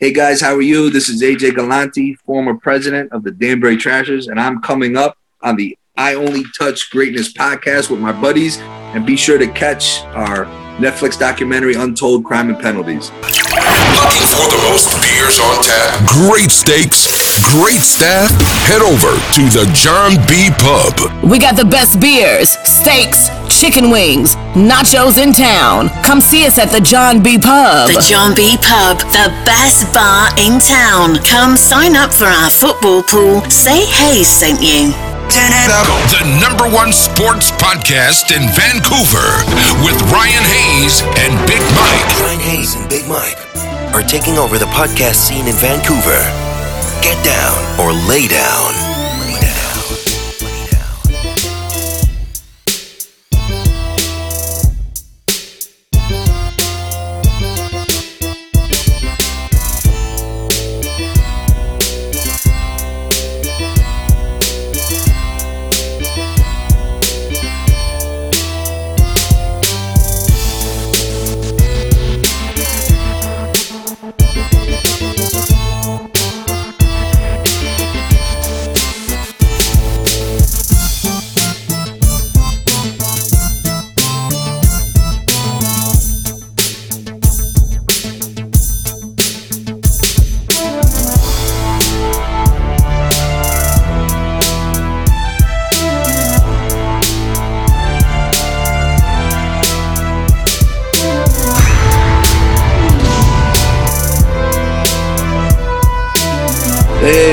Hey guys, how are you? This is AJ Galante, former president of the Danbury Trashers, and I'm coming up on the I Only Touch Greatness podcast with my buddies. And be sure to catch our Netflix documentary, Untold Crime and Penalties. Looking for the most beers on tap? Great steaks, great staff? Head over to the John B. Pub. We got the best beers, steaks, chicken wings, nachos in town. Come see us at the John B. Pub. The John B. Pub, the best bar in town. Come sign up for our football pool. Say hey sent you. The number one sports podcast in Vancouver with Ryan Hayes and Big Mike. Ryan Hayes and Big Mike are taking over the podcast scene in Vancouver. Get down or. Lay down.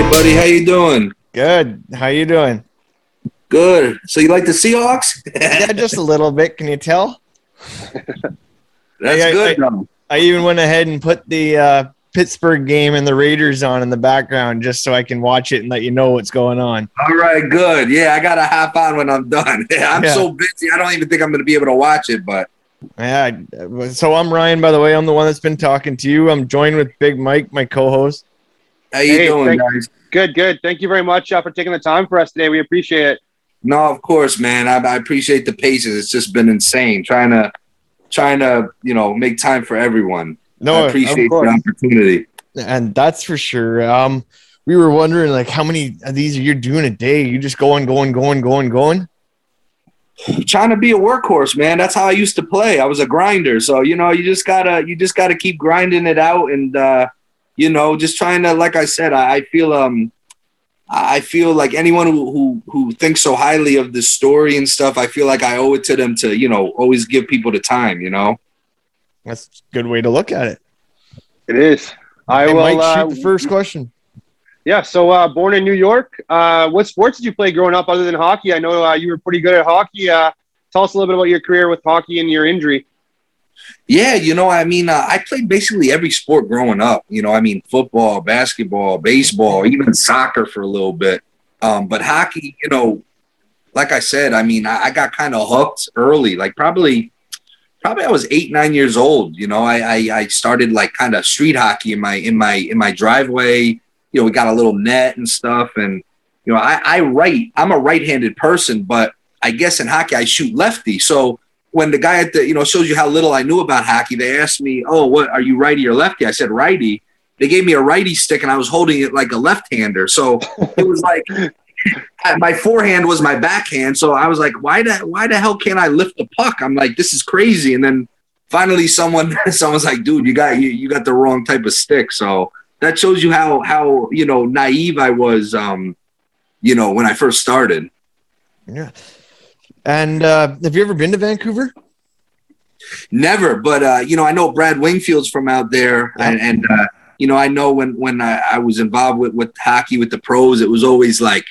Hey buddy, how you doing? Good. How you doing? Good. So you like the Seahawks? Yeah, just a little bit. Can you tell? That's I- good. I- though. I even went ahead and put the uh, Pittsburgh game and the Raiders on in the background just so I can watch it and let you know what's going on. All right, good. Yeah, I got to hop on when I'm done. I'm Yeah. so busy, I don't even think I'm going to be able to watch it. But Yeah. So I'm Ryan, by the way. I'm the one that's been talking to you. I'm joined with Big Mike, my co-host. How you Hey, doing, thank- guys? Good, good. Thank you very much uh, for taking the time for us today. We appreciate it. No, of course, man. I, I appreciate the patience. It's just been insane trying to, trying to, you know, make time for everyone. No, I appreciate the opportunity. and that's for sure. Um, we were wondering like how many of these are you're doing a day. You just going, going, going, going, going. Trying to be a workhorse, man. That's how I used to play. I was a grinder, so you know, you just gotta, you just gotta keep grinding it out, and uh, you know, just trying to, like I said, I, I feel, um, I feel like anyone who, who who thinks so highly of this story and stuff, I feel like I owe it to them to, you know, always give people the time, you know. That's a good way to look at it. It is. I Hey, will. Mike, uh, shoot the first question. Yeah. So, uh, born in New York. Uh, what sports did you play growing up other than hockey? I know uh, you were pretty good at hockey. Uh, tell us a little bit about your career with hockey and your injury. Yeah, you know, I mean, uh, I played basically every sport growing up. You know, I mean, football, basketball, baseball, even soccer for a little bit. Um, but hockey, you know, like I said, I mean, I, I got kind of hooked early. Like probably, probably I was eight, nine years old. You know, I I, I started like kind of street hockey in my in my in my driveway. You know, we got a little net and stuff, and you know, I, I write. I'm a right-handed person, but I guess in hockey I shoot lefty. So when the guy at the you know shows you how little I knew about hockey, they asked me, "Oh, what are you righty or lefty?" I said righty. They gave me a righty stick, and I was holding it like a left-hander. So it was like my forehand was my backhand. So I was like, "Why the why the hell can't I lift the puck?" I'm like, "This is crazy." And then finally, someone someone's like, "Dude, you got you, you got the wrong type of stick." So that shows you how how you know naive I was. Um, you know, when I first started. Yeah. And uh, have you ever been to Vancouver? Never, but uh, you know, I know Brad Wingfield's from out there, Yeah. and, and uh, you know, I know when when I, I was involved with with hockey with the pros, it was always like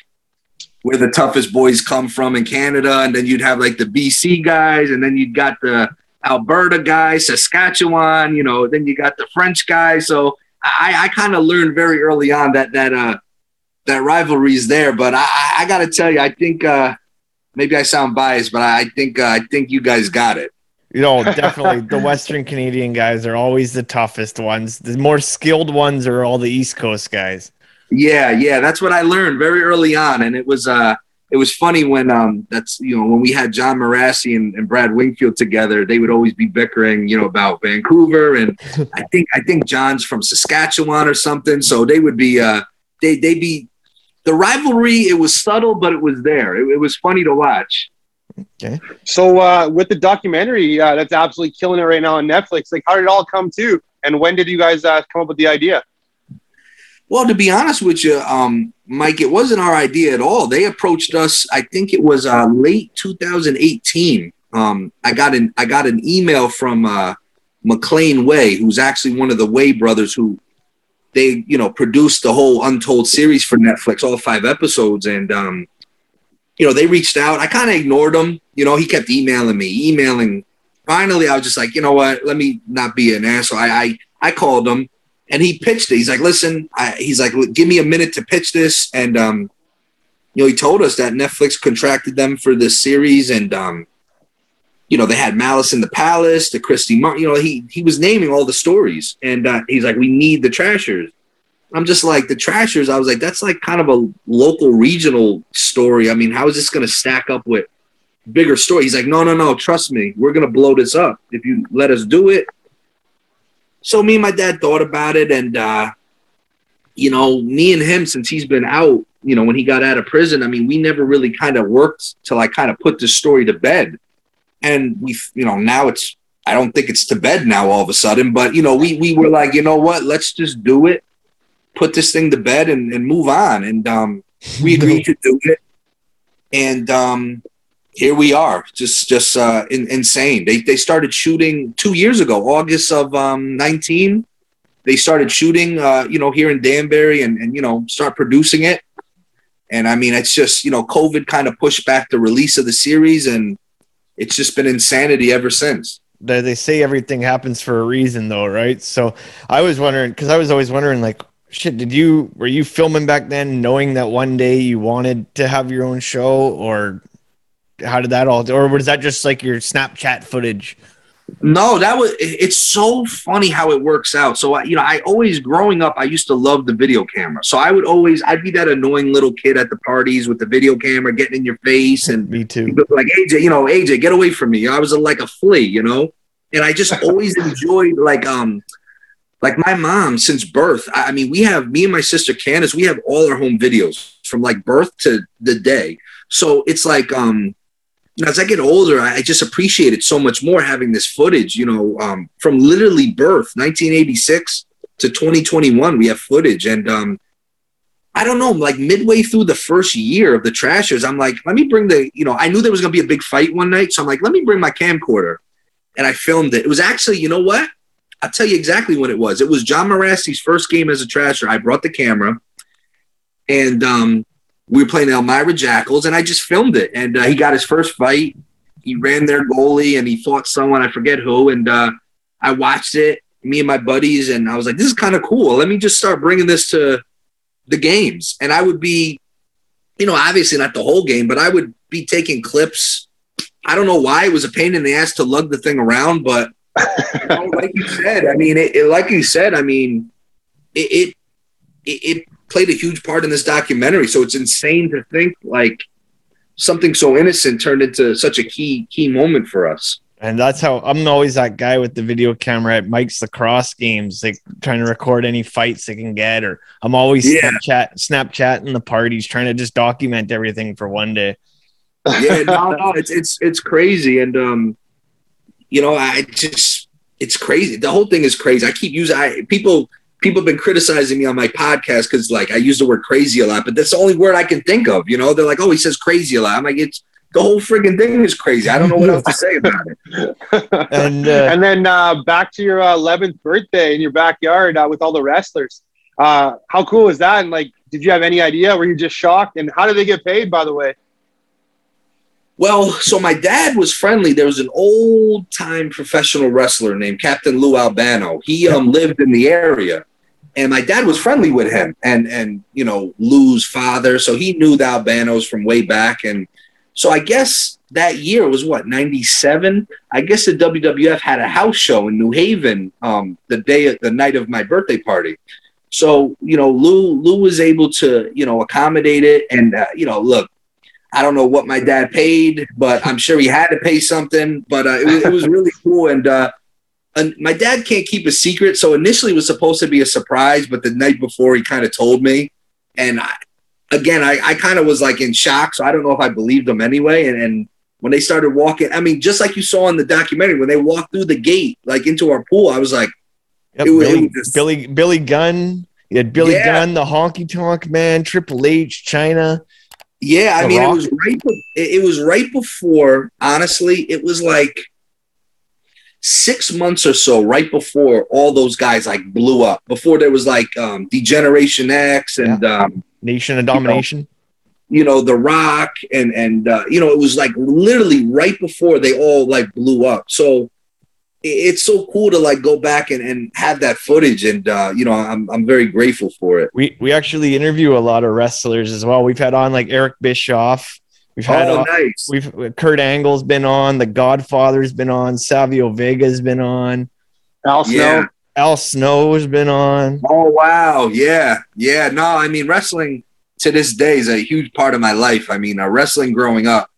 where the toughest boys come from in Canada, and then you'd have like the BC guys, and then you'd got the Alberta guys, Saskatchewan, you know, then you got the French guys. So I, I kind of learned very early on that that uh that rivalry is there. But I, I, I got to tell you, I think uh, maybe I sound biased, but I think uh, I think you guys got it. You know, definitely the Western Canadian guys are always the toughest ones. The more skilled ones are all the East Coast guys. Yeah, yeah, that's what I learned very early on, and it was uh, it was funny when um that's you know when we had John Mirasty and, and Brad Wingfield together, they would always be bickering, you know, about Vancouver and I think I think John's from Saskatchewan or something. So they would be uh they they be the rivalry. It was subtle, but it was there. It, it was funny to watch. Okay. So uh, with the documentary uh, that's absolutely killing it right now on Netflix, like how did it all come to? And when did you guys uh, come up with the idea? Well, to be honest with you, um, Mike, it wasn't our idea at all. They approached us. I think it was uh, late 2018. Um, I got an I got an email from uh, Maclain Way, who's actually one of the Way brothers who they you know produced the whole Untold series for Netflix, all five episodes, and um, you know they reached out. I kind of ignored them. You know, he kept emailing me, emailing. Finally, I was just like, you know what? Let me not be an asshole. I I, I called him and he pitched it. He's like, listen, I, he's like, give me a minute to pitch this. And, um, you know, he told us that Netflix contracted them for this series. And, um, you know, they had Malice in the Palace, the Christy Martin, you know, he, he was naming all the stories. And uh, he's like, we need the Trashers. I'm just like, the Trashers, I was like, that's like kind of a local regional story. I mean, how is this going to stack up with bigger story? He's like, no, no, no, trust me. We're going to blow this up. If you let us do it, so me and my dad thought about it, and uh, you know, me and him, since he's been out, you know, when he got out of prison, I mean, we never really kind of worked till I kind of put this story to bed, and we, you know, now it's I don't think it's to bed now all of a sudden, but you know, we we were like, you know what, let's just do it, put this thing to bed, and, and move on, and um, we agreed to do it, and um, here we are, just just uh, in, insane. They they started shooting two years ago, August of um, nineteen. They started shooting, uh, you know, here in Danbury, and and you know, start producing it. And I mean, it's just you know, COVID kind of pushed back the release of the series, and it's just been insanity ever since. They say everything happens for a reason, though, right? So I was wondering because I was always wondering, like, shit, did you were you filming back then, knowing that one day you wanted to have your own show, or how did that all or was that just like your snapchat footage no that was it's so funny how it works out. So you know i always growing up i used to love the video camera. So i would always i'd be that annoying little kid at the parties with the video camera getting in your face and me too. like aj you know aj get away from me. I was a, like a flea you know? And i just always enjoyed like um like my mom since birth i mean we have me and my sister candace we have all our home videos from like birth to the day. So it's like um as I get older, I just appreciate it so much more having this footage, you know, um, from literally birth, 1986 to 2021, we have footage. And um, I don't know, like midway through the first year of the Trashers, I'm like, let me bring the, you know, I knew there was going to be a big fight one night. So I'm like, let me bring my camcorder. And I filmed it. It was actually, you know what? I'll tell you exactly when it was. It was John Mirasty's first game as a Trasher. I brought the camera. And um, we were playing Elmira Jackals, and I just filmed it. And uh, he got his first fight. He ran their goalie, and he fought someone I forget who. And uh, I watched it, me and my buddies, and I was like, "This is kind of cool. Let me just start bringing this to the games." And I would be, you know, obviously not the whole game, but I would be taking clips. I don't know why it was a pain in the ass to lug the thing around, but you know, like you said, I mean, it, it, like you said, I mean, it, it, it played a huge part in this documentary. So it's insane to think like something so innocent turned into such a key key moment for us. And that's how I'm always that guy with the video camera at Mike's lacrosse games, like trying to record any fights they can get, or I'm always yeah. Snapchat Snapchatting the parties, trying to just document everything for one day. Yeah, no, no, it's it's it's crazy, and um, you know, I just it's crazy. The whole thing is crazy. I keep using I people people have been criticizing me on my podcast because like I use the word crazy a lot, but that's the only word I can think of. You know, they're like, oh, he says crazy a lot. I'm like, it's the whole frigging thing is crazy. I don't know what else to say about it. and uh, and then uh, back to your uh, 11th birthday in your backyard uh, with all the wrestlers. Uh, how cool is that? And like, did you have any idea? Were you just shocked? And how did they get paid? By the way. Well, so my dad was friendly. There was an old time professional wrestler named Captain Lou Albano. He um, lived in the area and my dad was friendly with him and and you know Lou's father, so he knew the Albanos from way back, and so I guess that year was what '97. I guess the WWF had a house show in New Haven um, the day the night of my birthday party. So you know Lou Lou was able to you know accommodate it, and uh, you know look, I don't know what my dad paid, but I'm sure he had to pay something. But uh, it, was, it was really cool. And, uh, and my dad can't keep a secret. So initially it was supposed to be a surprise, but the night before he kind of told me. And I, again, I, I kind of was like in shock. So I don't know if I believed them anyway. And, and when they started walking, I mean, just like you saw in the documentary, when they walked through the gate, like into our pool, I was like, Yep, It was- Billy, it was just- Billy Billy Gunn. You had Billy Yeah. Gunn, the honky tonk man, Triple H, Chyna. Yeah, I mean, Rock? it was right. It it was right before. Honestly, it was like six months or so, right before all those guys like blew up. Before there was like um, D-Generation X and um, Nation of Domination. you know The Rock and and uh, you know it was like literally right before they all like blew up. So it- it's so cool to like go back and, and have that footage, and uh, you know I'm I'm very grateful for it. We we actually interview a lot of wrestlers as well. We've had on like Eric Bischoff. We've had Oh, on, nice. we've Kurt Angle's been on, The Godfather's been on, Savio Vega's been on, Al Snow. Yeah. Al Snow's been on. Oh wow, yeah, yeah. No, I mean wrestling to this day is a huge part of my life. I mean, uh, wrestling growing up.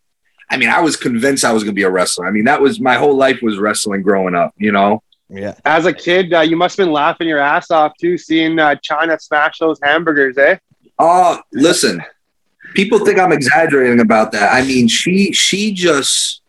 I mean, I was convinced I was going to be a wrestler. I mean, that was my whole life was wrestling growing up. You know. Yeah. As a kid, uh, you must have been laughing your ass off too, seeing uh, Chyna smash those hamburgers, eh? Oh, listen. People think I'm exaggerating about that. I mean, she she just.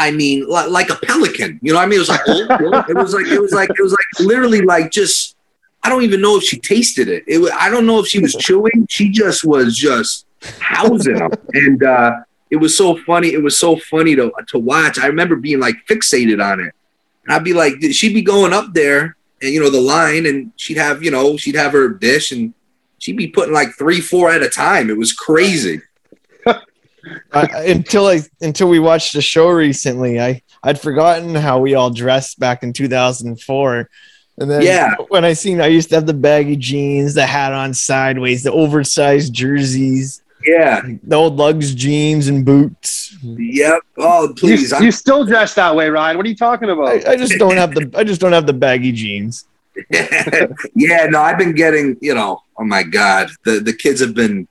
I mean, like, like a pelican. You know, what I mean, it was like oh, oh. it was like it was like it was like literally like just. I don't even know if she tasted it. It. wa- I don't know if she was chewing. She just was just housing them, and uh, it was so funny. It was so funny to to watch. I remember being like fixated on it, and I'd be like, she'd be going up there, and you know the line, and she'd have you know she'd have her dish, and she'd be putting like three, four at a time. It was crazy. I, until I until we watched the show recently, I I'd forgotten how we all dressed back in 2004. And then Yeah. when I seen, I used to have the baggy jeans, the hat on sideways, the oversized jerseys, Yeah. the old Lugz jeans and boots. Yep. Oh, please. I'm- you still dress that way, Ryan. What are you talking about? I, I just don't have the I just don't have the baggy jeans. yeah, no, I've been getting, you know, oh my God, the, the kids have been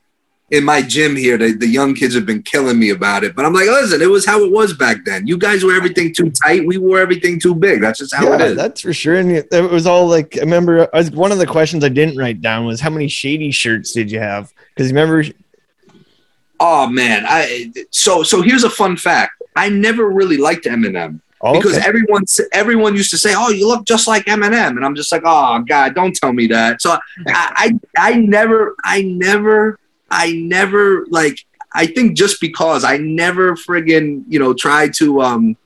in my gym here. The, the young kids have been killing me about it. But I'm like, listen, it was how it was back then. You guys wore everything too tight. We wore everything too big. That's just how it Yeah, is. that's for sure. And it it was all like I remember. I was, one of the questions I didn't write down was how many shady shirts did you have? Because remember, Oh man, I so so here's a fun fact. I never really liked Eminem oh, because okay. everyone s- everyone used to say, "Oh, you look just like Eminem," and I'm just like, "Oh God, don't tell me that." So I I, I never I never I never like I think just because I never friggin' you know tried to um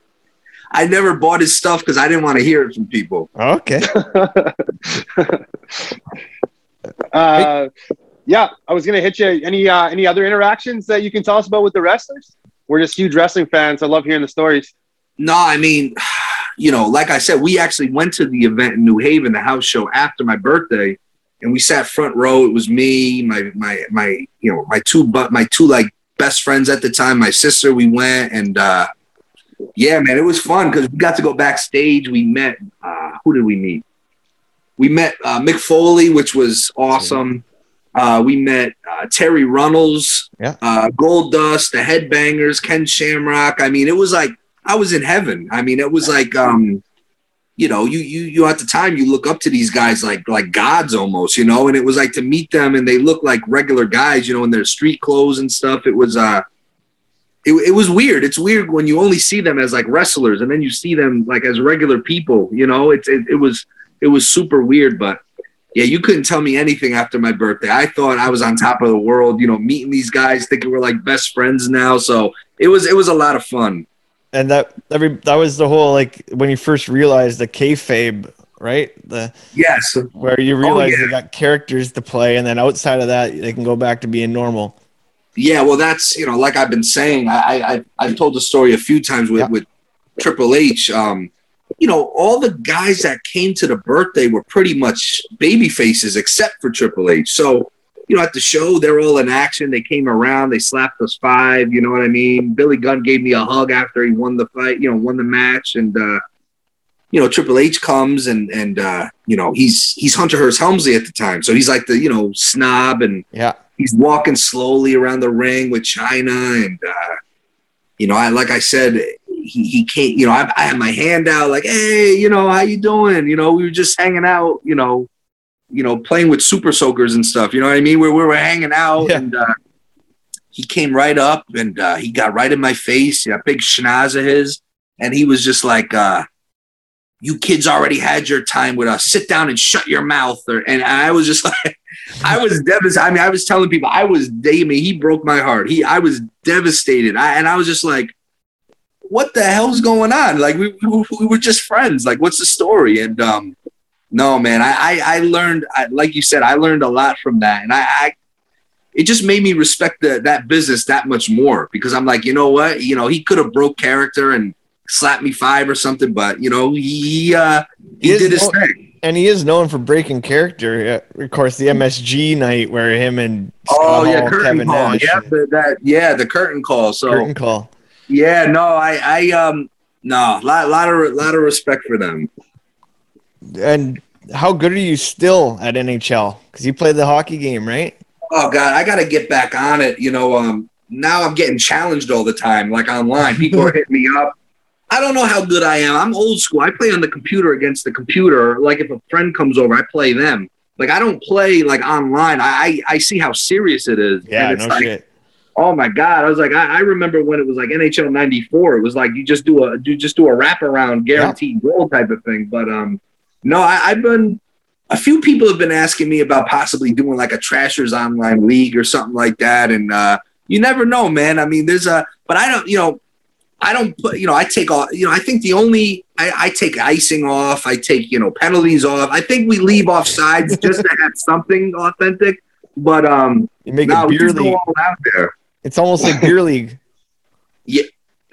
I never bought his stuff because I didn't want to hear it from people. okay. Uh, yeah, I was gonna hit you. Any uh, any other interactions that you can tell us about with the wrestlers? We're just huge wrestling fans. I love hearing the stories. No, I mean, you know, like I said, we actually went to the event in New Haven, the house show after my birthday, and we sat front row. It was me, my my my, you know, my two but my two like best friends at the time, my sister. We went and uh yeah, man, it was fun because we got to go backstage. We met uh who did we meet? We met uh, Mick Foley, which was awesome. Uh, we met uh, Terri Runnels, Yeah. uh, Goldust, the Headbangers, Ken Shamrock. I mean, it was like I was in heaven. I mean, it was like um, you know, you you you at the time you look up to these guys like like gods almost, you know, and it was like to meet them and they look like regular guys, you know, in their street clothes and stuff. It was uh it, it was weird. It's weird when you only see them as like wrestlers and then you see them like as regular people, you know. It's it, it was it was super weird, but yeah, you couldn't tell me anything after my birthday. I thought I was on top of the world, you know, meeting these guys, thinking we're like best friends now. So it was it was a lot of fun. And that every that was the whole like when you first realized the kayfabe, right? The Yes. where you realize yeah. they got characters to play, and then outside of that, they can go back to being normal. Yeah, well, that's you know, like I've been saying, I I I've told the story a few times with Yeah. with Triple H. Um, you know, all the guys that came to the birthday were pretty much baby faces, except for Triple H. So, you know, at the show, they're all in action. They came around, they slapped us five. You know what I mean? Billy Gunn gave me a hug after he won the fight. You know, won the match, and uh, you know, Triple H comes and and uh, you know he's he's Hunter Hearst Helmsley at the time, so he's like the you know snob and Yeah, he's walking slowly around the ring with Chyna, and uh, you know, I like I said, he he can't. You know, I, I had my hand out, like, hey, you know, how you doing? You know, we were just hanging out. You know, you know, playing with super soakers and stuff. You know what I mean? Where we were hanging out, Yeah. and uh, he came right up and uh, he got right in my face. Yeah, big schnoz of his, and he was just like. uh you kids already had your time with us. Sit down and shut your mouth. Or, and I was just like, I was devastated. I mean, I was telling people, I was, I mean, he broke my heart. He, I was devastated. I, and I was just like, what the hell's going on? Like, we, we, we were just friends. Like, what's the story? And, um, no, man, I, I, I learned, I, like you said, I learned a lot from that. And I, I it just made me respect the, that business that much more because I'm like, you know what? You know, he could have broke character and slapped me five or something, but you know, he, uh, he, He did his no- thing. And he is known for breaking character. Of course, the MSG night where him and Oh Scott yeah, Hall, curtain Kevin call. Nash, Yeah, the, that yeah, the curtain call. So curtain call. yeah, no, I I um no, lot lot of lot of respect for them. And how good are you still at NHL? Because you play the hockey game, right? Oh god, I got to get back on it. You know, um, now I'm getting challenged all the time, like online. People are hitting me up. I don't know how good I am. I'm old school. I play on the computer against the computer. Like if a friend comes over, I play them. Like I don't play like online. I I, I see how serious it is. Yeah, no like, shit. Oh my god! I was like, I, I remember when it was like NHL '94. It was like you just do a you just do a wraparound guaranteed goal type of thing. But um, no, I, I've been. A few people have been asking me about possibly doing like a Trashers online league or something like that, and uh, you never know, man. I mean, there's a, but I don't, you know, I don't put, you know, I take all, you know, I think the only, I, I take icing off, I take, you know, penalties off. I think we leave off sides just to have something authentic. But um, You make no, a beer league. all out there. It's almost like beer league.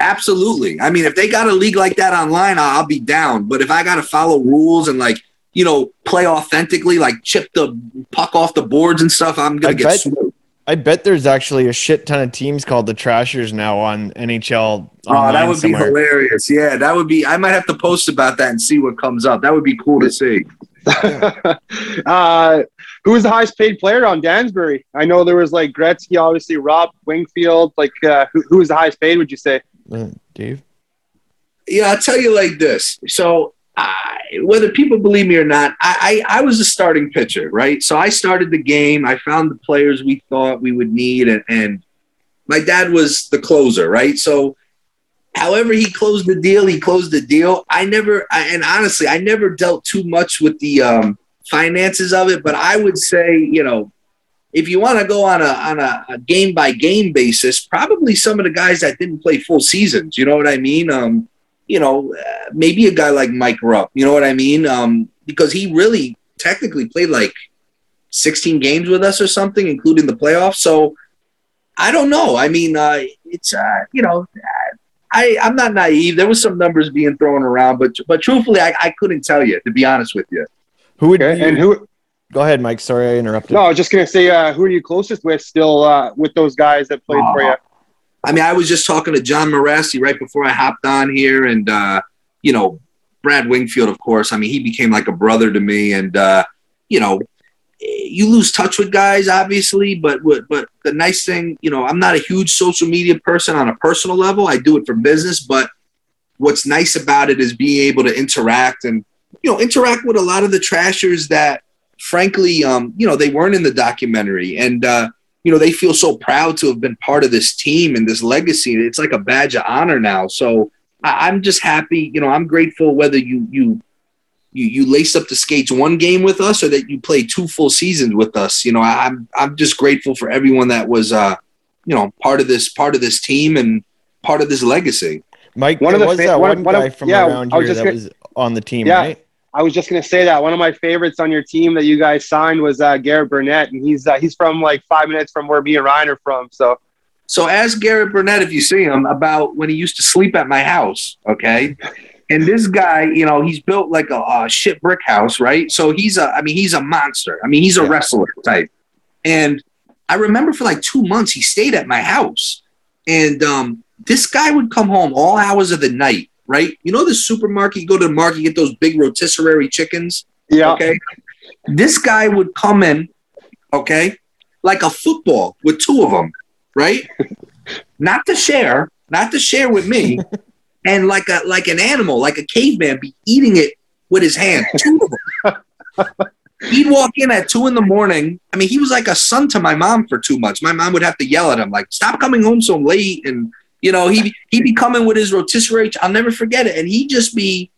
Absolutely. I mean, if they got a league like that online, I'll, I'll be down. But if I got to follow rules and like, you know, play authentically, like chip the puck off the boards and stuff, I'm gonna I get bet- smoked. I bet there's actually a shit ton of teams called the Trashers now on NHL. Oh, that would somewhere. be hilarious. Yeah, that would be. I might have to post about that and see what comes up. That would be cool to see. uh, who was the highest paid player on Danbury? I know there was like Gretzky, obviously Rob Wingfield. Like, uh, who, who was the highest paid? Would you say? Uh, Dave. Yeah, I'll tell you like this. So, I, whether people believe me or not, I, I I was a starting pitcher, right? So I started the game. I found the players we thought we would need, and, and my dad was the closer, right? So, however he closed the deal, he closed the deal. I never, I, and honestly, I never dealt too much with the um, finances of it. But I would say, you know, if you want to go on a on a, a game by game basis, probably some of the guys that didn't play full seasons. You know what I mean? Um, you know, uh, maybe a guy like Mike Rupp. You know what I mean? Um, because he really technically played like 16 games with us or something, including the playoffs. So I don't know. I mean, uh, it's uh, you know, I I'm not naive. There was some numbers being thrown around, but but truthfully, I, I couldn't tell you to be honest with you. Who would Okay. you, And who? Go ahead, Mike. Sorry I interrupted. No, I was just gonna say, uh, who are you closest with still uh, with those guys that played for you? I mean, I was just talking to John Mirasty right before I hopped on here, and uh, you know, Brad Wingfield, of course. I mean, he became like a brother to me, and uh, you know, you lose touch with guys, obviously, but but the nice thing, you know, I'm not a huge social media person on a personal level. I do it for business, but what's nice about it is being able to interact and you know interact with a lot of the trashers that, frankly, um, you know, they weren't in the documentary, and uh, you know, they feel so proud to have been part of this team and this legacy. It's like a badge of honor now. So I, I'm just happy. You know, I'm grateful whether you you you you laced up the skates one game with us or that you played two full seasons with us. You know, I, I'm I'm just grateful for everyone that was uh you know part of this part of this team and part of this legacy. Mike, One there of the was fa- that one- one, one of- guy from yeah, around here that gonna- was on the team, Yeah. right? I was just gonna say that one of my favorites on your team that you guys signed was uh, Garrett Burnett, and he's uh, he's from like five minutes from where me and Ryan are from. So So ask Garrett Burnett if you see him about when he used to sleep at my house. Okay. And this guy, you know, he's built like a, a shit brick house, right? So he's a, I mean, he's a monster. I mean, he's a Yeah. wrestler type. And I remember for like two months he stayed at my house, and um, this guy would come home all hours of the night, right? You know, the supermarket. You go to the market, you get those big rotisserie chickens. yeah, Okay. This guy would come in, okay, like a football with two of them, right? not to share, not to share with me, and like a like an animal, like a caveman, be eating it with his hand. Two of them. He'd walk in at two in the morning. I mean, he was like a son to my mom for two months. My mom would have to yell at him, like, "Stop coming home so late." And you know, he he'd be coming with his rotisserie. I'll never forget it. And he'd just be,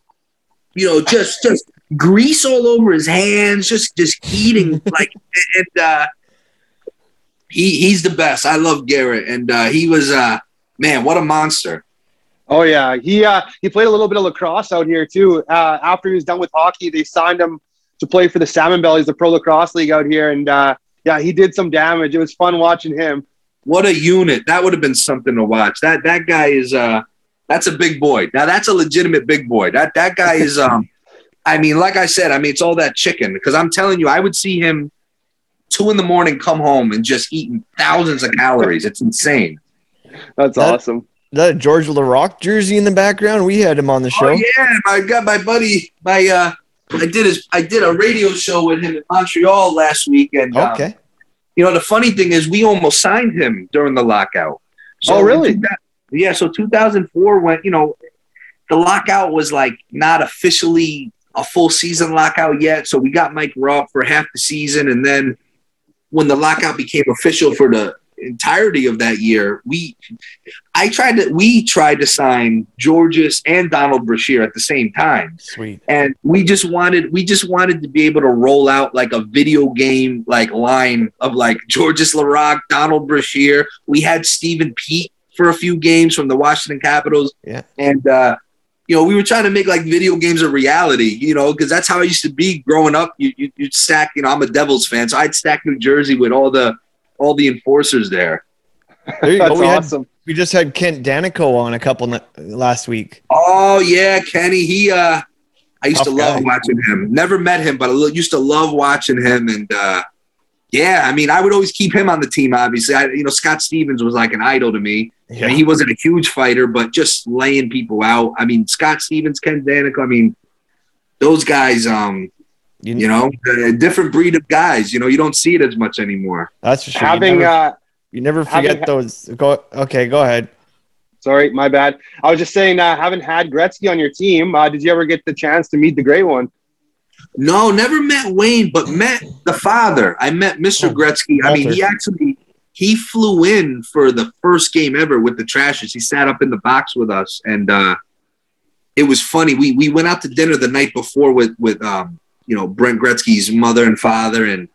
you know, just just grease all over his hands, just just eating like and uh he he's the best. I love Garrett. And uh he was uh man, what a monster. Oh yeah, he uh, he played a little bit of lacrosse out here too. Uh, after he was done with hockey, they signed him to play for the Salmonbellies, the pro lacrosse league out here, and uh, yeah, he did some damage. It was fun watching him. What a unit! That would have been something to watch. That that guy is uh, that's a big boy. Now that's a legitimate big boy. That that guy is um, I mean, like I said, I mean it's all that chicken because I'm telling you, I would see him two in the morning come home and just eating thousands of calories. It's insane. That's That- awesome. that George Laraque jersey in the background. We had him on the show. Oh yeah, I got my buddy. My uh, I did his. I did a radio show with him in Montreal last week, and uh, Okay. You know the funny thing is we almost signed him during the lockout. Oh, really? in two thou- Yeah. So 2004 when You know, the lockout was like not officially a full season lockout yet. So we got Mike Rupp for half the season, and then when the lockout became official for the entirety of that year, we I tried to we tried to sign Georges and Donald Brashear at the same time Sweet. and we just wanted we just wanted to be able to roll out like a video game like line of like Georges Laraque, Donald Brashear. We had Stephen Peat for a few games from the Washington Capitals. Yeah. And uh you know, we were trying to make like video games a reality, you know, because that's how I used to be growing up. You, you you'd stack, you know, I'm a Devils fan, so I'd stack New Jersey with all the all the enforcers there. There you That's go. We, had, awesome. we just had Kent Daneyko on a couple n- last week. Oh yeah, Kenny. He uh I used Tough to love guy. watching him. Never met him, but I lo- used to love watching him and uh yeah, I mean, I would always keep him on the team. Obviously, I, you know, Scott Stevens was like an idol to me. I Yeah. mean, he wasn't a huge fighter, but just laying people out. I mean, Scott Stevens, Ken Daneyko. I mean, those guys. Um, You, you know, a different breed of guys. You know, you don't see it as much anymore. that's for sure. Having you never, uh, you never forget ha- those. Go. Okay, go ahead. sorry, my bad. I was just saying, uh, having had Gretzky on your team, uh, did you ever get the chance to meet the great one? No, never met Wayne, but met the father. I met Mr. Oh, Gretzky. I mean, Walter. he actually he flew in for the first game ever with the Trashers. He sat up in the box with us, and uh, it was funny. We we went out to dinner the night before with with um, you know Brent Gretzky's mother and father, and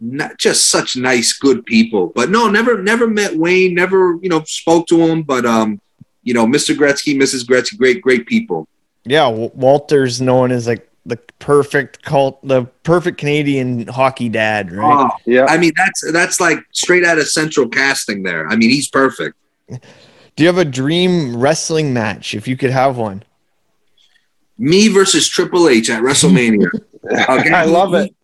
not just such nice, good people. But no, never never met Wayne. Never you know spoke to him, but um, you know Mr. Gretzky, Mrs. Gretzky, great great people. Yeah, W- Walter's known as like the perfect cult, the perfect Canadian hockey dad, right? Oh, Yeah. I mean, that's that's like straight out of central casting there. I mean, he's perfect. Do you have a dream wrestling match if you could have one? Me versus Triple H at WrestleMania. Okay, I love it.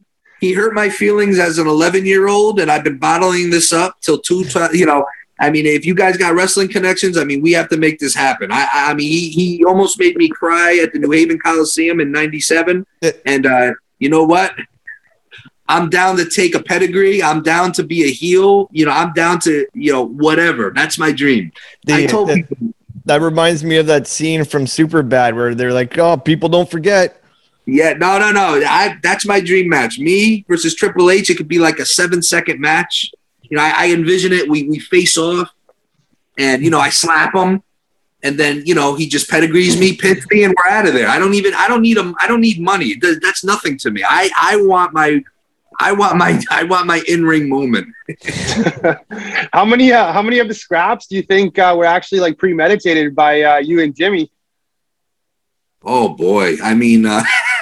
He hurt my feelings as an 11 year old, and I've been bottling this up till two. tw- You know, I mean, if you guys got wrestling connections, I mean, we have to make this happen. I, I mean, he, he almost made me cry at the New Haven Coliseum in '97, and uh, you know what? I'm down to take a pedigree. I'm down to be a heel. You know, I'm down to you know whatever. That's my dream. I told the- people. that reminds me of that scene from Superbad where they're like, "Oh, people don't forget." Yeah, no, no, no. I that's my dream match. Me versus Triple H. It could be like a seven second match. You know, I, I envision it. We we face off, and you know, I slap him, and then you know he just pedigrees me, pins me, and we're out of there. I don't even. I don't need him. I don't need money. That's nothing to me. I I want my. I want my I want my in ring moment. how many uh, how many of the scraps do you think uh, were actually like premeditated by uh, you and Jimmy? Oh boy. I mean, uh,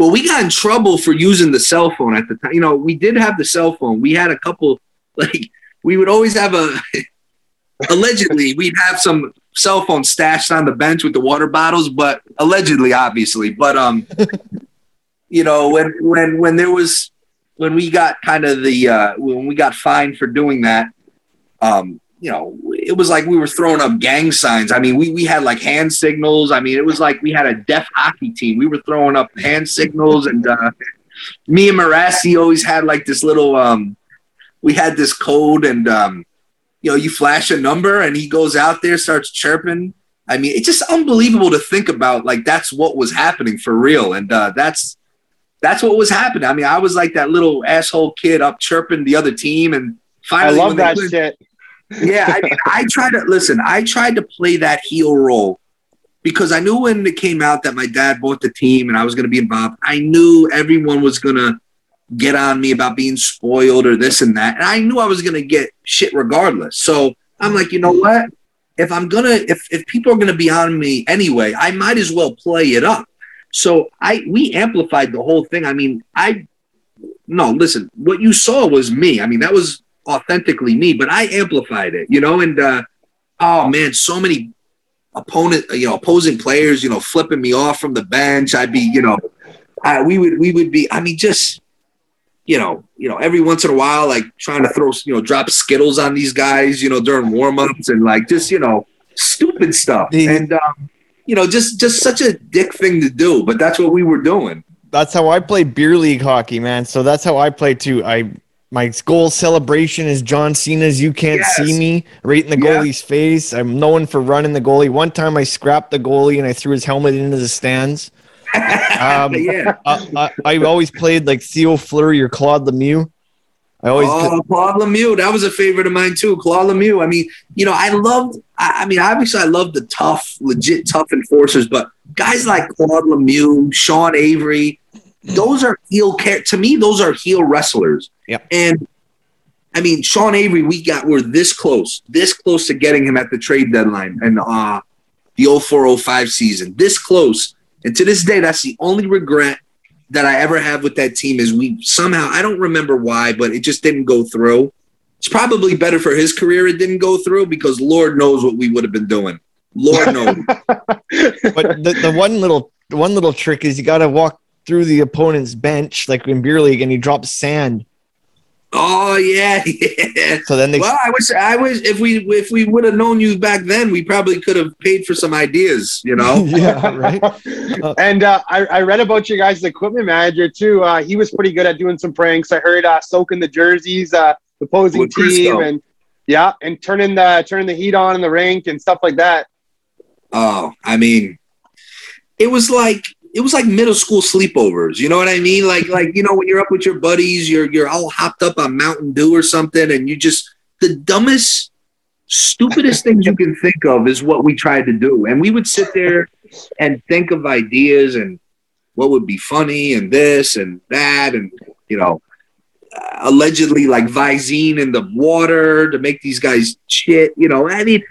well, we got in trouble for using the cell phone at the time. You know, we did have the cell phone. We had a couple, like, we would always have a, allegedly, we'd have some cell phone stashed on the bench with the water bottles, but allegedly, obviously. But, um, you know, when, when, when there was, when we got kind of the, uh, when we got fined for doing that, um, you know, it was like we were throwing up gang signs. I mean, we, we had like hand signals. I mean, it was like we had a deaf hockey team. We were throwing up hand signals, and uh, me and Mirasty always had like this little um, we had this code, and um, you know, you flash a number, and he goes out there, starts chirping. I mean, it's just unbelievable to think about. Like that's what was happening for real, and uh, that's that's what was happening. I mean, I was like that little asshole kid up chirping the other team, and finally, I love that shit. Yeah, I, mean, I tried to listen. I tried to play that heel role because I knew when it came out that my dad bought the team and I was going to be involved. I knew everyone was going to get on me about being spoiled or this and that, and I knew I was going to get shit regardless. So I'm like, you know what? If I'm gonna, if if people are going to be on me anyway, I might as well play it up. So I we amplified the whole thing. I mean, I no, listen, what you saw was me. I mean, that was authentically me, but I amplified it, you know, and uh oh man, so many opponent, you know, opposing players, you know, flipping me off from the bench. I'd be, you know, I, we would we would be, I mean, just you know, you know, every once in a while, like trying to throw, you know, drop skittles on these guys, you know, during warm-ups and like just, you know, stupid stuff. And um you know, just just such a dick thing to do, but that's what we were doing. That's how I play beer league hockey, man. So that's how I play too. I my goal celebration is John Cena's "You Can't yes. See Me" right in the yeah. goalie's face. I'm known for running the goalie. One time I scrapped the goalie and I threw his helmet into the stands. um, yeah. I, I, I, always played like Theo Fleury or Claude Lemieux. I always oh Claude Lemieux. That was a favorite of mine too. Claude Lemieux. I mean, you know, I loved. I, I mean, obviously, I love the tough, legit tough enforcers, but guys like Claude Lemieux, Sean Avery, those are heel care. To me, those are heel wrestlers. Yeah. And I mean, Sean Avery, we got we're this close, this close to getting him at the trade deadline and uh the 0405 season. This close. And to this day, that's the only regret that I ever have with that team is we somehow I don't remember why, but it just didn't go through. It's probably better for his career it didn't go through because Lord knows what we would have been doing. Lord knows. but the, the one little the one little trick is you got to walk through the opponent's bench like in beer league and he drops sand Oh yeah, yeah. So then they. Well, I wish I wish if we if we would have known you back then, we probably could have paid for some ideas. You know. yeah. Right. and uh, I I read about your guys' equipment manager too. Uh, he was pretty good at doing some pranks. I heard uh, soaking the jerseys, uh, the opposing team, Crisco. and yeah, and turning the turning the heat on in the rink and stuff like that. Oh, I mean, it was like it was like middle school sleepovers. You know what I mean? Like like you know when you're up with your buddies, you're you're all hopped up on Mountain Dew or something, and you just the dumbest, stupidest things you can think of is what we tried to do. And we would sit there and think of ideas and what would be funny and this and that and you know allegedly like Visine in the water to make these guys shit. You know, I mean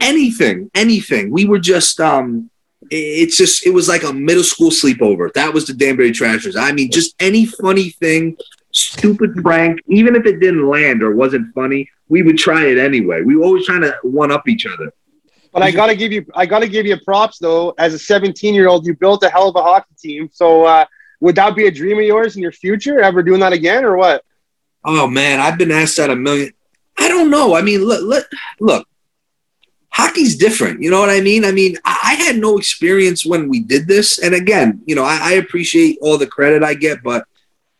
anything, anything. We were just um it's just it was like a middle school sleepover. That was the Danbury Trashers. I mean, just any funny thing, stupid prank, even if it didn't land or wasn't funny, we would try it anyway. We were always trying to one up each other. But I gotta give you, I gotta give you props though. As a 17 year old, you built a hell of a hockey team. So uh, would that be a dream of yours in your future? Ever doing that again, or what? Oh man, I've been asked that a million. I don't know. I mean, look, look, look hockey's different. You know what I mean? I mean, I had no experience when we did this. And again, you know, I, I, appreciate all the credit I get, but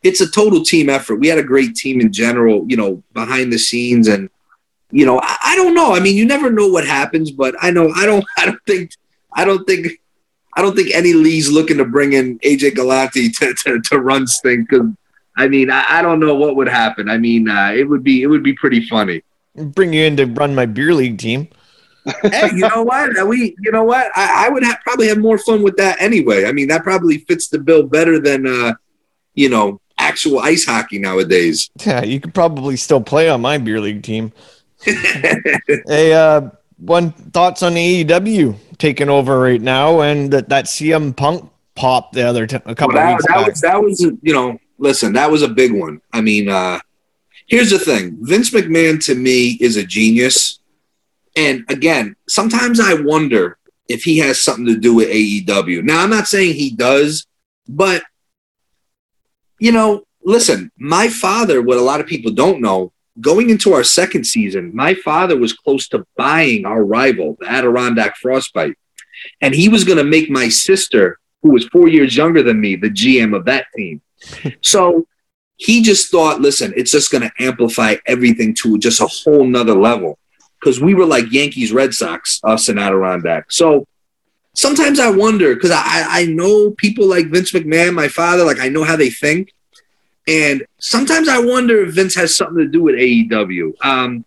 it's a total team effort. We had a great team in general, you know, behind the scenes. And, you know, I, I don't know. I mean, you never know what happens, but I know I don't I don't think I don't think I don't think any league's looking to bring in AJ Galante to, to, to run because I mean I, I, don't know what would happen. I mean uh, it would be it would be pretty funny. Bring you in to run my beer league team hey, you know what? We, you know what? I, I would have, probably have more fun with that anyway. I mean, that probably fits the bill better than, uh, you know, actual ice hockey nowadays. Yeah, you could probably still play on my beer league team. hey, uh, one thoughts on the AEW taking over right now, and that that CM Punk pop the other t- a couple well, that, weeks that back. Was, that was, you know, listen, that was a big one. I mean, uh, here's the thing: Vince McMahon to me is a genius and again, sometimes I wonder if he has something to do with AEW. Now, I'm not saying he does, but you know, listen, my father, what a lot of people don't know, going into our second season, my father was close to buying our rival, the Adirondack Frostbite. And he was going to make my sister, who was four years younger than me, the GM of that team. so he just thought, listen, it's just going to amplify everything to just a whole nother level. Because we were like Yankees, Red Sox, us and Adirondack. So sometimes I wonder because I, I know people like Vince McMahon, my father, like I know how they think. And sometimes I wonder if Vince has something to do with AEW. Um,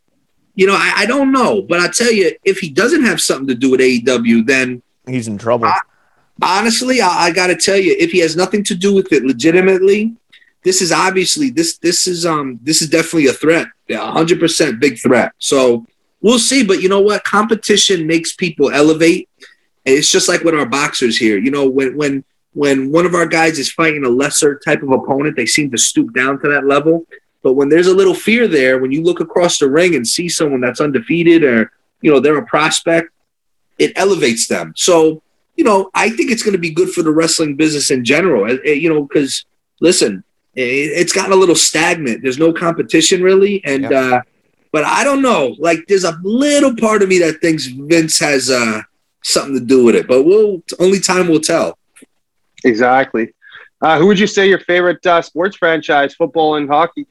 you know, I, I, don't know, but I tell you, if he doesn't have something to do with AEW, then he's in trouble. I, honestly, I, I got to tell you, if he has nothing to do with it legitimately, this is obviously this this is um this is definitely a threat, a hundred percent big threat. So we'll see. But you know what? Competition makes people elevate. And it's just like with our boxers here. You know, when when when one of our guys is fighting a lesser type of opponent, they seem to stoop down to that level. But when there's a little fear there, when you look across the ring and see someone that's undefeated or you know they're a prospect, it elevates them. So you know, I think it's going to be good for the wrestling business in general. You know, because listen, it's gotten a little stagnant. There's no competition really, and yeah. uh, but I don't know. Like, there's a little part of me that thinks Vince has uh, something to do with it, but we'll only time will tell. Exactly. Uh, who would you say your favorite uh, sports franchise, football and hockey?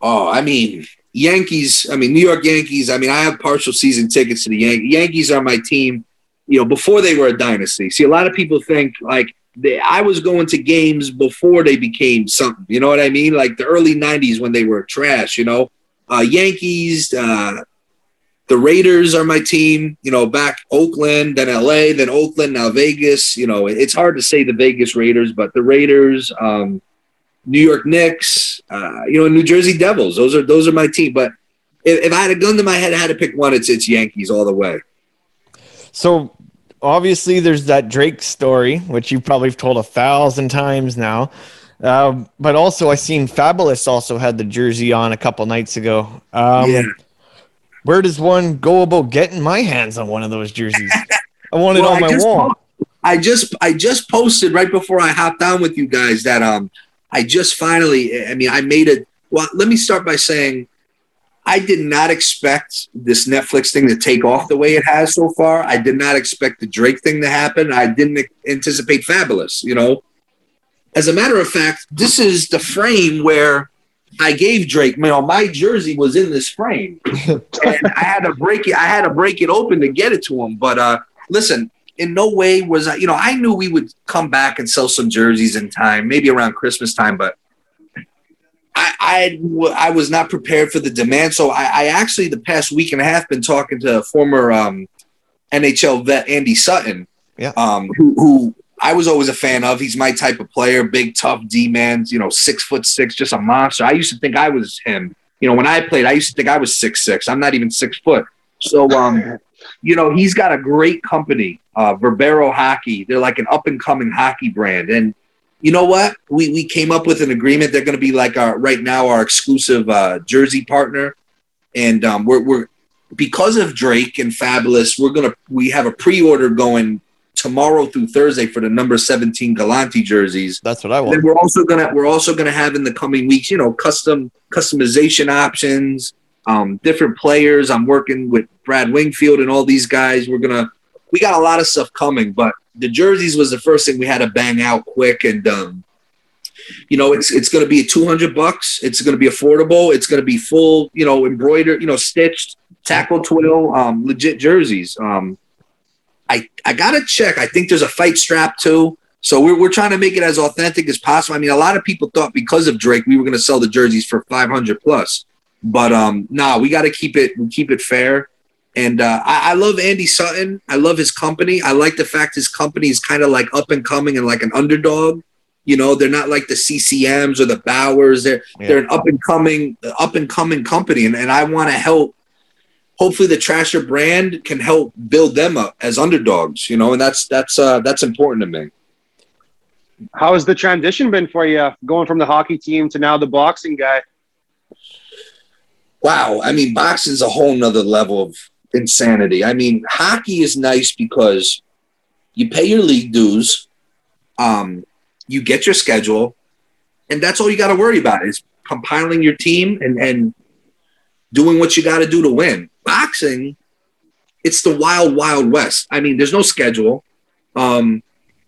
Oh, I mean, Yankees. I mean, New York Yankees. I mean, I have partial season tickets to the Yankees. Yankees are my team. You know, before they were a dynasty. See, a lot of people think like they, I was going to games before they became something. You know what I mean? Like the early '90s when they were trash. You know, uh, Yankees. Uh, the Raiders are my team. You know, back Oakland, then LA, then Oakland, now Vegas. You know, it's hard to say the Vegas Raiders, but the Raiders, um, New York Knicks, uh, you know, New Jersey Devils. Those are those are my team. But if, if I had a gun to my head, I had to pick one. It's it's Yankees all the way. So obviously, there's that Drake story, which you probably have told a thousand times now. Um, but also, I seen Fabolous also had the jersey on a couple nights ago. Um, yeah where does one go about getting my hands on one of those jerseys? I want it well, on my wall. I just I just posted right before I hopped on with you guys that um I just finally I mean I made it well let me start by saying I did not expect this Netflix thing to take off the way it has so far. I did not expect the Drake thing to happen. I didn't anticipate Fabolous, you know. As a matter of fact, this is the frame where I gave Drake, you know, my jersey was in this frame, and I had to break it. I had to break it open to get it to him. But uh, listen, in no way was I, you know, I knew we would come back and sell some jerseys in time, maybe around Christmas time, but I, I, I was not prepared for the demand. So I, I actually, the past week and a half, been talking to former um, NHL vet Andy Sutton, yeah. um, who, who I was always a fan of. He's my type of player, big, tough D man, you know, six foot six, just a monster. I used to think I was him. You know, when I played, I used to think I was six six. I'm not even six foot. So, um, you know, he's got a great company, uh, Verbero Hockey. They're like an up and coming hockey brand. And you know what? We we came up with an agreement. They're going to be like our right now our exclusive uh, jersey partner, and um, we're we're because of Drake and Fabolous, we're gonna we have a pre order going tomorrow through Thursday for the number 17 Galante jerseys. That's what I want. And we're also gonna we're also gonna have in the coming weeks, you know, custom customization options, um, different players. I'm working with Brad Wingfield and all these guys. We're gonna we got a lot of stuff coming, but the jerseys was the first thing we had to bang out quick and um, you know it's it's going to be 200 bucks it's going to be affordable it's going to be full you know embroidered you know stitched tackle twill um, legit jerseys um, I, I got to check. I think there's a fight strap too. So we're, we're trying to make it as authentic as possible. I mean, a lot of people thought because of Drake, we were going to sell the jerseys for 500 plus, but um, nah, we got to keep it keep it fair. And uh, I, I, love Andy Sutton. I love his company. I like the fact his company is kind of like up and coming and like an underdog. You know, they're not like the CCMs or the Bauers. They're yeah. they're an up and coming up and coming company, and, and I want to help hopefully the Trasher brand can help build them up as underdogs, you know, and that's that's uh, that's important to me. How has the transition been for you, going from the hockey team to now the boxing guy? Wow, I mean, boxing is a whole nother level of insanity. I mean, hockey is nice because you pay your league dues, um, you get your schedule, and that's all you got to worry about is compiling your team and and doing what you got to do to win boxing, it's the wild, wild west. I mean, there's no schedule. Um,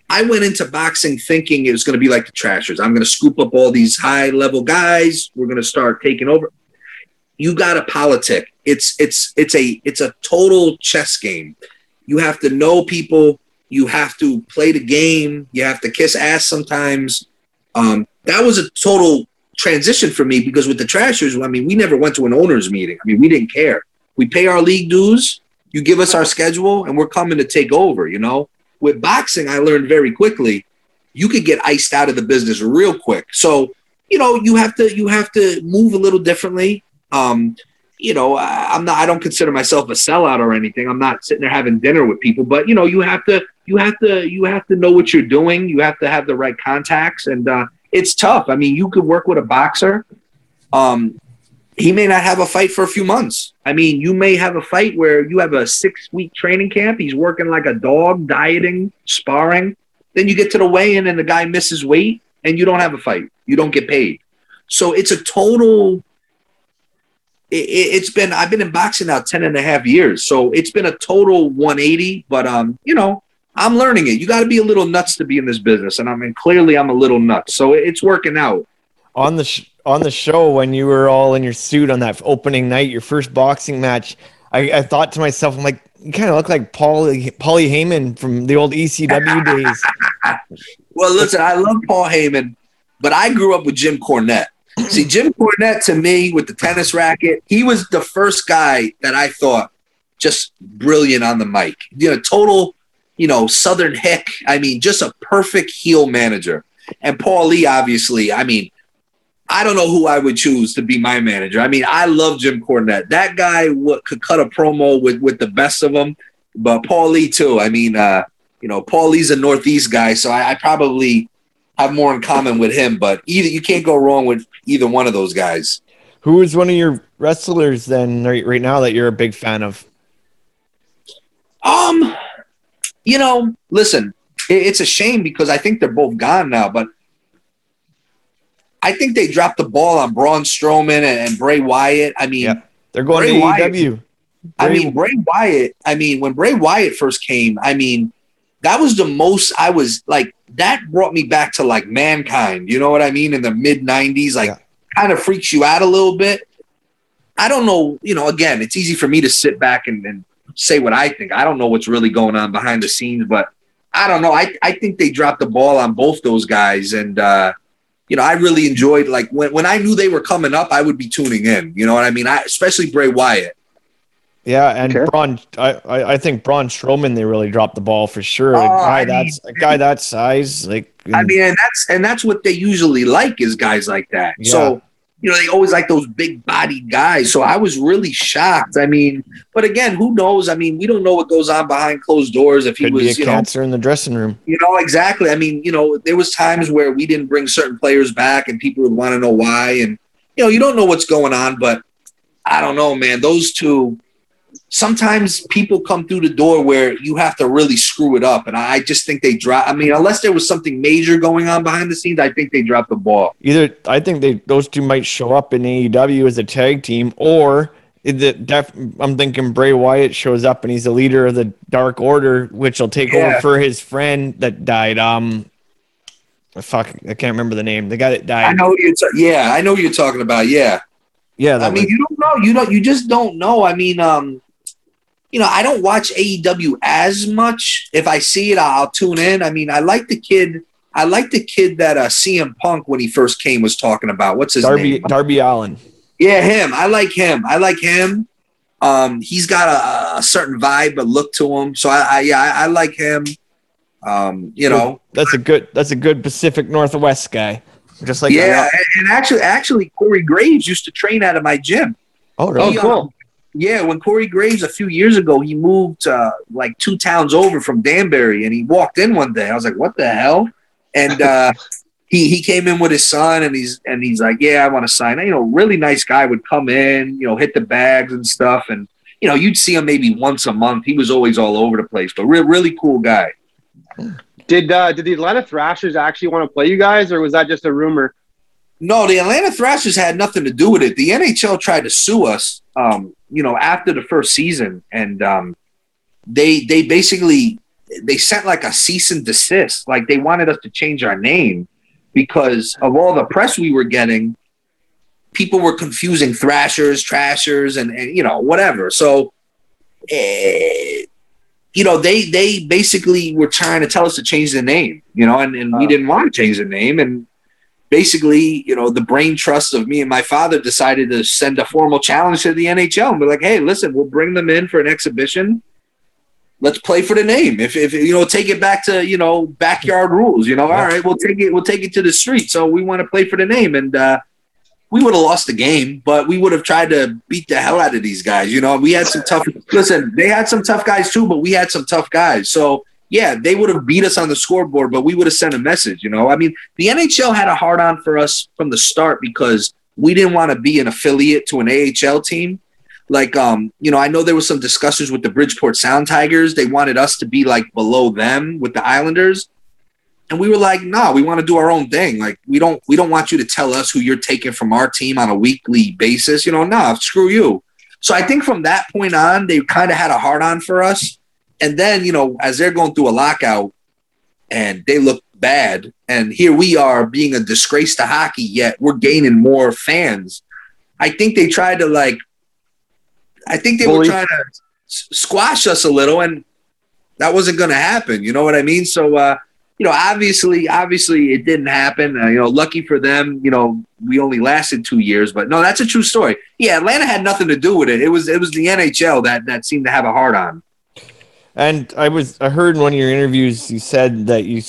I went into boxing thinking it was going to be like the Trashers. I'm going to scoop up all these high level guys. We're going to start taking over. You got a politic. It's it's it's a it's a total chess game. You have to know people. You have to play the game. You have to kiss ass sometimes. Um, that was a total transition for me because with the Trashers, I mean, we never went to an owners meeting. I mean, we didn't care. We pay our league dues. You give us our schedule, and we're coming to take over. You know, with boxing, I learned very quickly you could get iced out of the business real quick. So, you know, you have to you have to move a little differently. Um, you know, I, I'm not I don't consider myself a sellout or anything. I'm not sitting there having dinner with people, but you know, you have to you have to you have to know what you're doing. You have to have the right contacts, and uh, it's tough. I mean, you could work with a boxer. Um, he may not have a fight for a few months. I mean, you may have a fight where you have a six week training camp. He's working like a dog, dieting, sparring. Then you get to the weigh in and the guy misses weight and you don't have a fight. You don't get paid. So it's a total. It, has been, I've been in boxing now 10 and a half years. So it's been a total 180. But, um, you know, I'm learning it. You got to be a little nuts to be in this business. And I mean, clearly I'm a little nuts. So it's working out. On the, sh- on the show when you were all in your suit on that opening night, your first boxing match, I, I thought to myself, I'm like, you kind of look like Paul Paulie Heyman from the old ECW days. well, listen, I love Paul Heyman, but I grew up with Jim Cornette. See, Jim Cornette to me with the tennis racket, he was the first guy that I thought just brilliant on the mic. You know, total, you know, Southern hick. I mean, just a perfect heel manager. And Paulie, obviously, I mean, I don't know who I would choose to be my manager. I mean, I love Jim Cornette. That guy w- could cut a promo with with the best of them, but Paulie too. I mean, uh, you know, Paulie's a Northeast guy, so I, I probably have more in common with him. But either you can't go wrong with either one of those guys. Who is one of your wrestlers then right, right now that you're a big fan of? Um, you know, listen, it, it's a shame because I think they're both gone now, but I think they dropped the ball on Braun Strowman and, and Bray Wyatt. I mean, yep. they're going Bray to AEW. Wyatt, I mean, Bray Wyatt. I mean, when Bray Wyatt first came, I mean, that was the most I was like. That brought me back to like Mankind. You know what I mean? In the mid '90s, like, yeah. kind of freaks you out a little bit. I don't know. You know, again, it's easy for me to sit back and, and say what I think. I don't know what's really going on behind the scenes, but I don't know. I I think they dropped the ball on both those guys, and. uh you know, I really enjoyed like when, when I knew they were coming up, I would be tuning in. You know what I mean? I especially Bray Wyatt. Yeah, and okay. Braun, I, I, think Braun Strowman, they really dropped the ball for sure. Oh, a oh, guy I that's a guy that size, like I mean, and that's and that's what they usually like is guys like that. Yeah. So you know, they always like those big bodied guys. So I was really shocked. I mean, but again, who knows? I mean, we don't know what goes on behind closed doors. If he Could was, a you cancer know, in the dressing room. You know, exactly. I mean, you know, there was times where we didn't bring certain players back, and people would want to know why. And you know, you don't know what's going on, but I don't know, man. Those two sometimes people come through the door where you have to really screw it up. And I just think they drop. I mean, unless there was something major going on behind the scenes, I think they dropped the ball. Either I think they those two might show up in AEW as a tag team, or the def, I'm thinking Bray Wyatt shows up and he's the leader of the Dark Order, which will take yeah. over for his friend that died. Um, fuck, I can't remember the name. The guy that died. I know you're. T- yeah, I know you're talking about. Yeah. Yeah, I mean, was- you don't know. You don't. You just don't know. I mean, um, you know, I don't watch AEW as much. If I see it, I'll tune in. I mean, I like the kid. I like the kid that uh, CM Punk when he first came was talking about. What's his Darby, name? Darby Allin. Yeah, him. I like him. I like him. Um, he's got a, a certain vibe, a look to him. So I, I yeah, I, I like him. Um, you know, that's a good. That's a good Pacific Northwest guy. Just like yeah, and, and actually, actually, Corey Graves used to train out of my gym. Oh, really? Oh, cool. Yeah, when Corey Graves a few years ago, he moved uh, like two towns over from Danbury, and he walked in one day. I was like, "What the hell?" And uh, he he came in with his son, and he's and he's like, "Yeah, I want to sign." You know, really nice guy would come in, you know, hit the bags and stuff, and you know, you'd see him maybe once a month. He was always all over the place, but re- really cool guy. Did uh, did the Atlanta Thrashers actually want to play you guys, or was that just a rumor? No, the Atlanta Thrashers had nothing to do with it. The NHL tried to sue us, um, you know, after the first season, and um, they they basically they sent like a cease and desist. Like they wanted us to change our name because of all the press we were getting. People were confusing thrashers, trashers, and, and you know whatever. So, eh, you know, they they basically were trying to tell us to change the name. You know, and, and we didn't want to change the name. And basically, you know, the brain trust of me and my father decided to send a formal challenge to the NHL and be like, hey, listen, we'll bring them in for an exhibition. Let's play for the name. If, if you know, take it back to you know backyard rules. You know, all right, we'll take it. We'll take it to the street. So we want to play for the name, and uh, we would have lost the game, but we would have tried to beat the hell out of these guys. You know, we had some tough. Listen, they had some tough guys too, but we had some tough guys. So yeah, they would have beat us on the scoreboard, but we would have sent a message. You know, I mean, the NHL had a hard on for us from the start because we didn't want to be an affiliate to an AHL team. Like, um, you know, I know there was some discussions with the Bridgeport Sound Tigers. They wanted us to be like below them with the Islanders, and we were like, no, nah, we want to do our own thing. Like, we don't, we don't want you to tell us who you're taking from our team on a weekly basis. You know, nah, screw you. So I think from that point on, they kind of had a hard on for us and then, you know, as they're going through a lockout and they look bad, and here we are being a disgrace to hockey, yet we're gaining more fans. I think they tried to like, I think they Bully. were trying to squash us a little, and that wasn't going to happen. You know what I mean? So, uh, you know, obviously, obviously, it didn't happen. Uh, you know, lucky for them, you know, we only lasted two years. But no, that's a true story. Yeah, Atlanta had nothing to do with it. It was it was the NHL that that seemed to have a hard on. And I was I heard in one of your interviews you said that you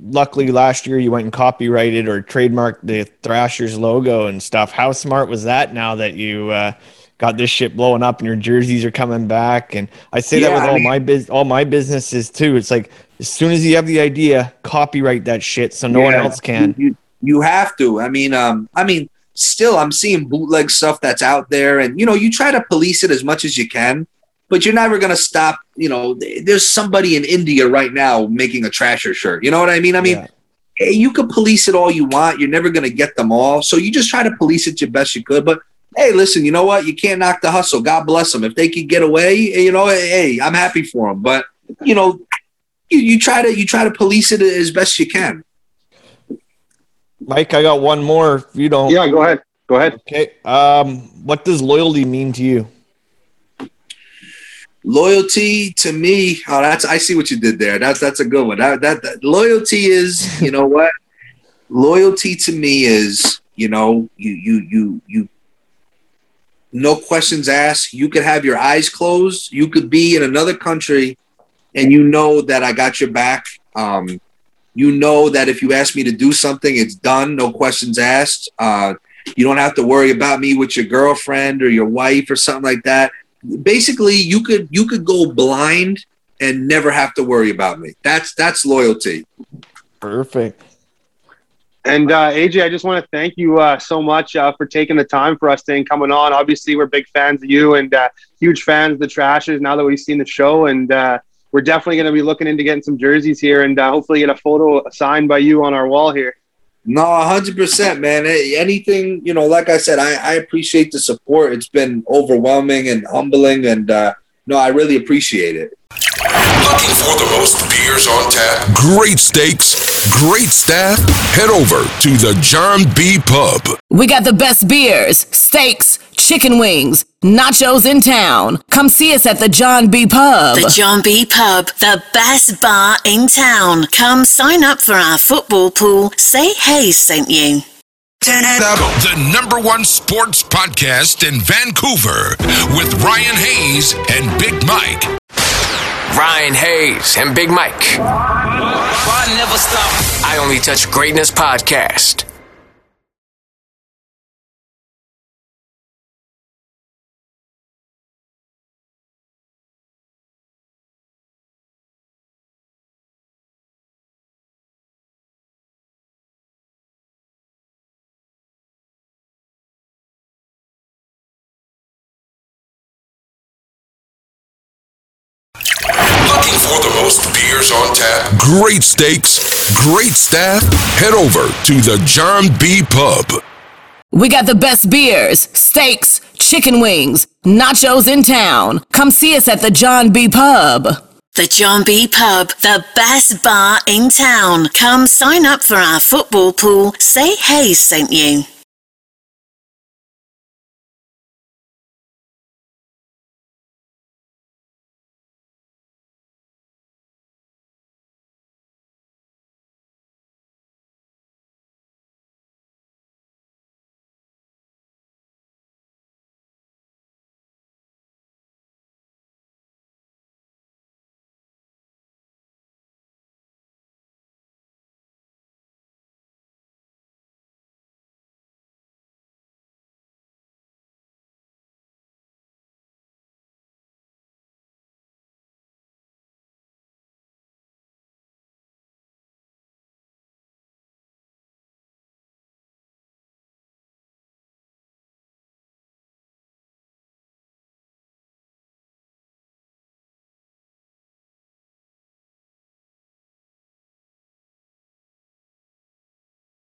luckily last year you went and copyrighted or trademarked the Trashers logo and stuff. How smart was that? Now that you uh, got this shit blowing up and your jerseys are coming back, and I say yeah, that with I all mean, my biz, all my businesses too. It's like as soon as you have the idea, copyright that shit so no yeah, one else can. You, you have to. I mean, um, I mean, still, I'm seeing bootleg stuff that's out there, and you know, you try to police it as much as you can but you're never going to stop. You know, there's somebody in India right now making a trasher shirt. You know what I mean? I mean, yeah. you can police it all you want. You're never going to get them all. So you just try to police it your best you could. But hey, listen, you know what? You can't knock the hustle. God bless them. If they could get away, you know, hey, I'm happy for them. But you know, you, you try to you try to police it as best you can. Mike, I got one more. If you don't, yeah, go ahead. Go ahead. Okay. Um, what does loyalty mean to you? Loyalty to me oh that's i see what you did there. That's that's a good one. That, that, that loyalty is you know what? Loyalty to me is you know you you you you no questions asked. You could have your eyes closed. You could be in another country and you know that i got your back. Um you know that if you ask me to do something it's done no questions asked. Uh you don't have to worry about me with your girlfriend or your wife or something like that basically you could you could go blind and never have to worry about me. That's that's loyalty. Perfect. And uh, AJ, I just want to thank you uh, so much uh, for taking the time for us and coming on. Obviously, we're big fans of you and uh, huge fans of the Trashers. Now that we've seen the show, and uh, we're definitely going to be looking into getting some jerseys here, and uh, hopefully get a photo signed by you on our wall here. No, hundred percent, man. Anything, you know, like I said, I, I appreciate the support. It's been overwhelming and humbling, and uh, no, I really appreciate it. Looking for the most beers on tap, great steaks, great staff? Head over to the John B. Pub. We got the best beers, steaks, chicken wings, nachos in town. Come see us at the John B. Pub. The John B. Pub, the best bar in town. Come sign up for our football pool. Say hey sent you. The number one sports podcast in Vancouver with Ryan Hayes and Big Mike. Ryan Hayes and Big Mike. I only touch greatness podcast. For the most beers on tap, great steaks, great staff, head over to the John B. Pub. We got the best beers, steaks, chicken wings, nachos in town. Come see us at the John B. Pub. The John B Pub, the best bar in town. Come sign up for our football pool. Say hey sent you.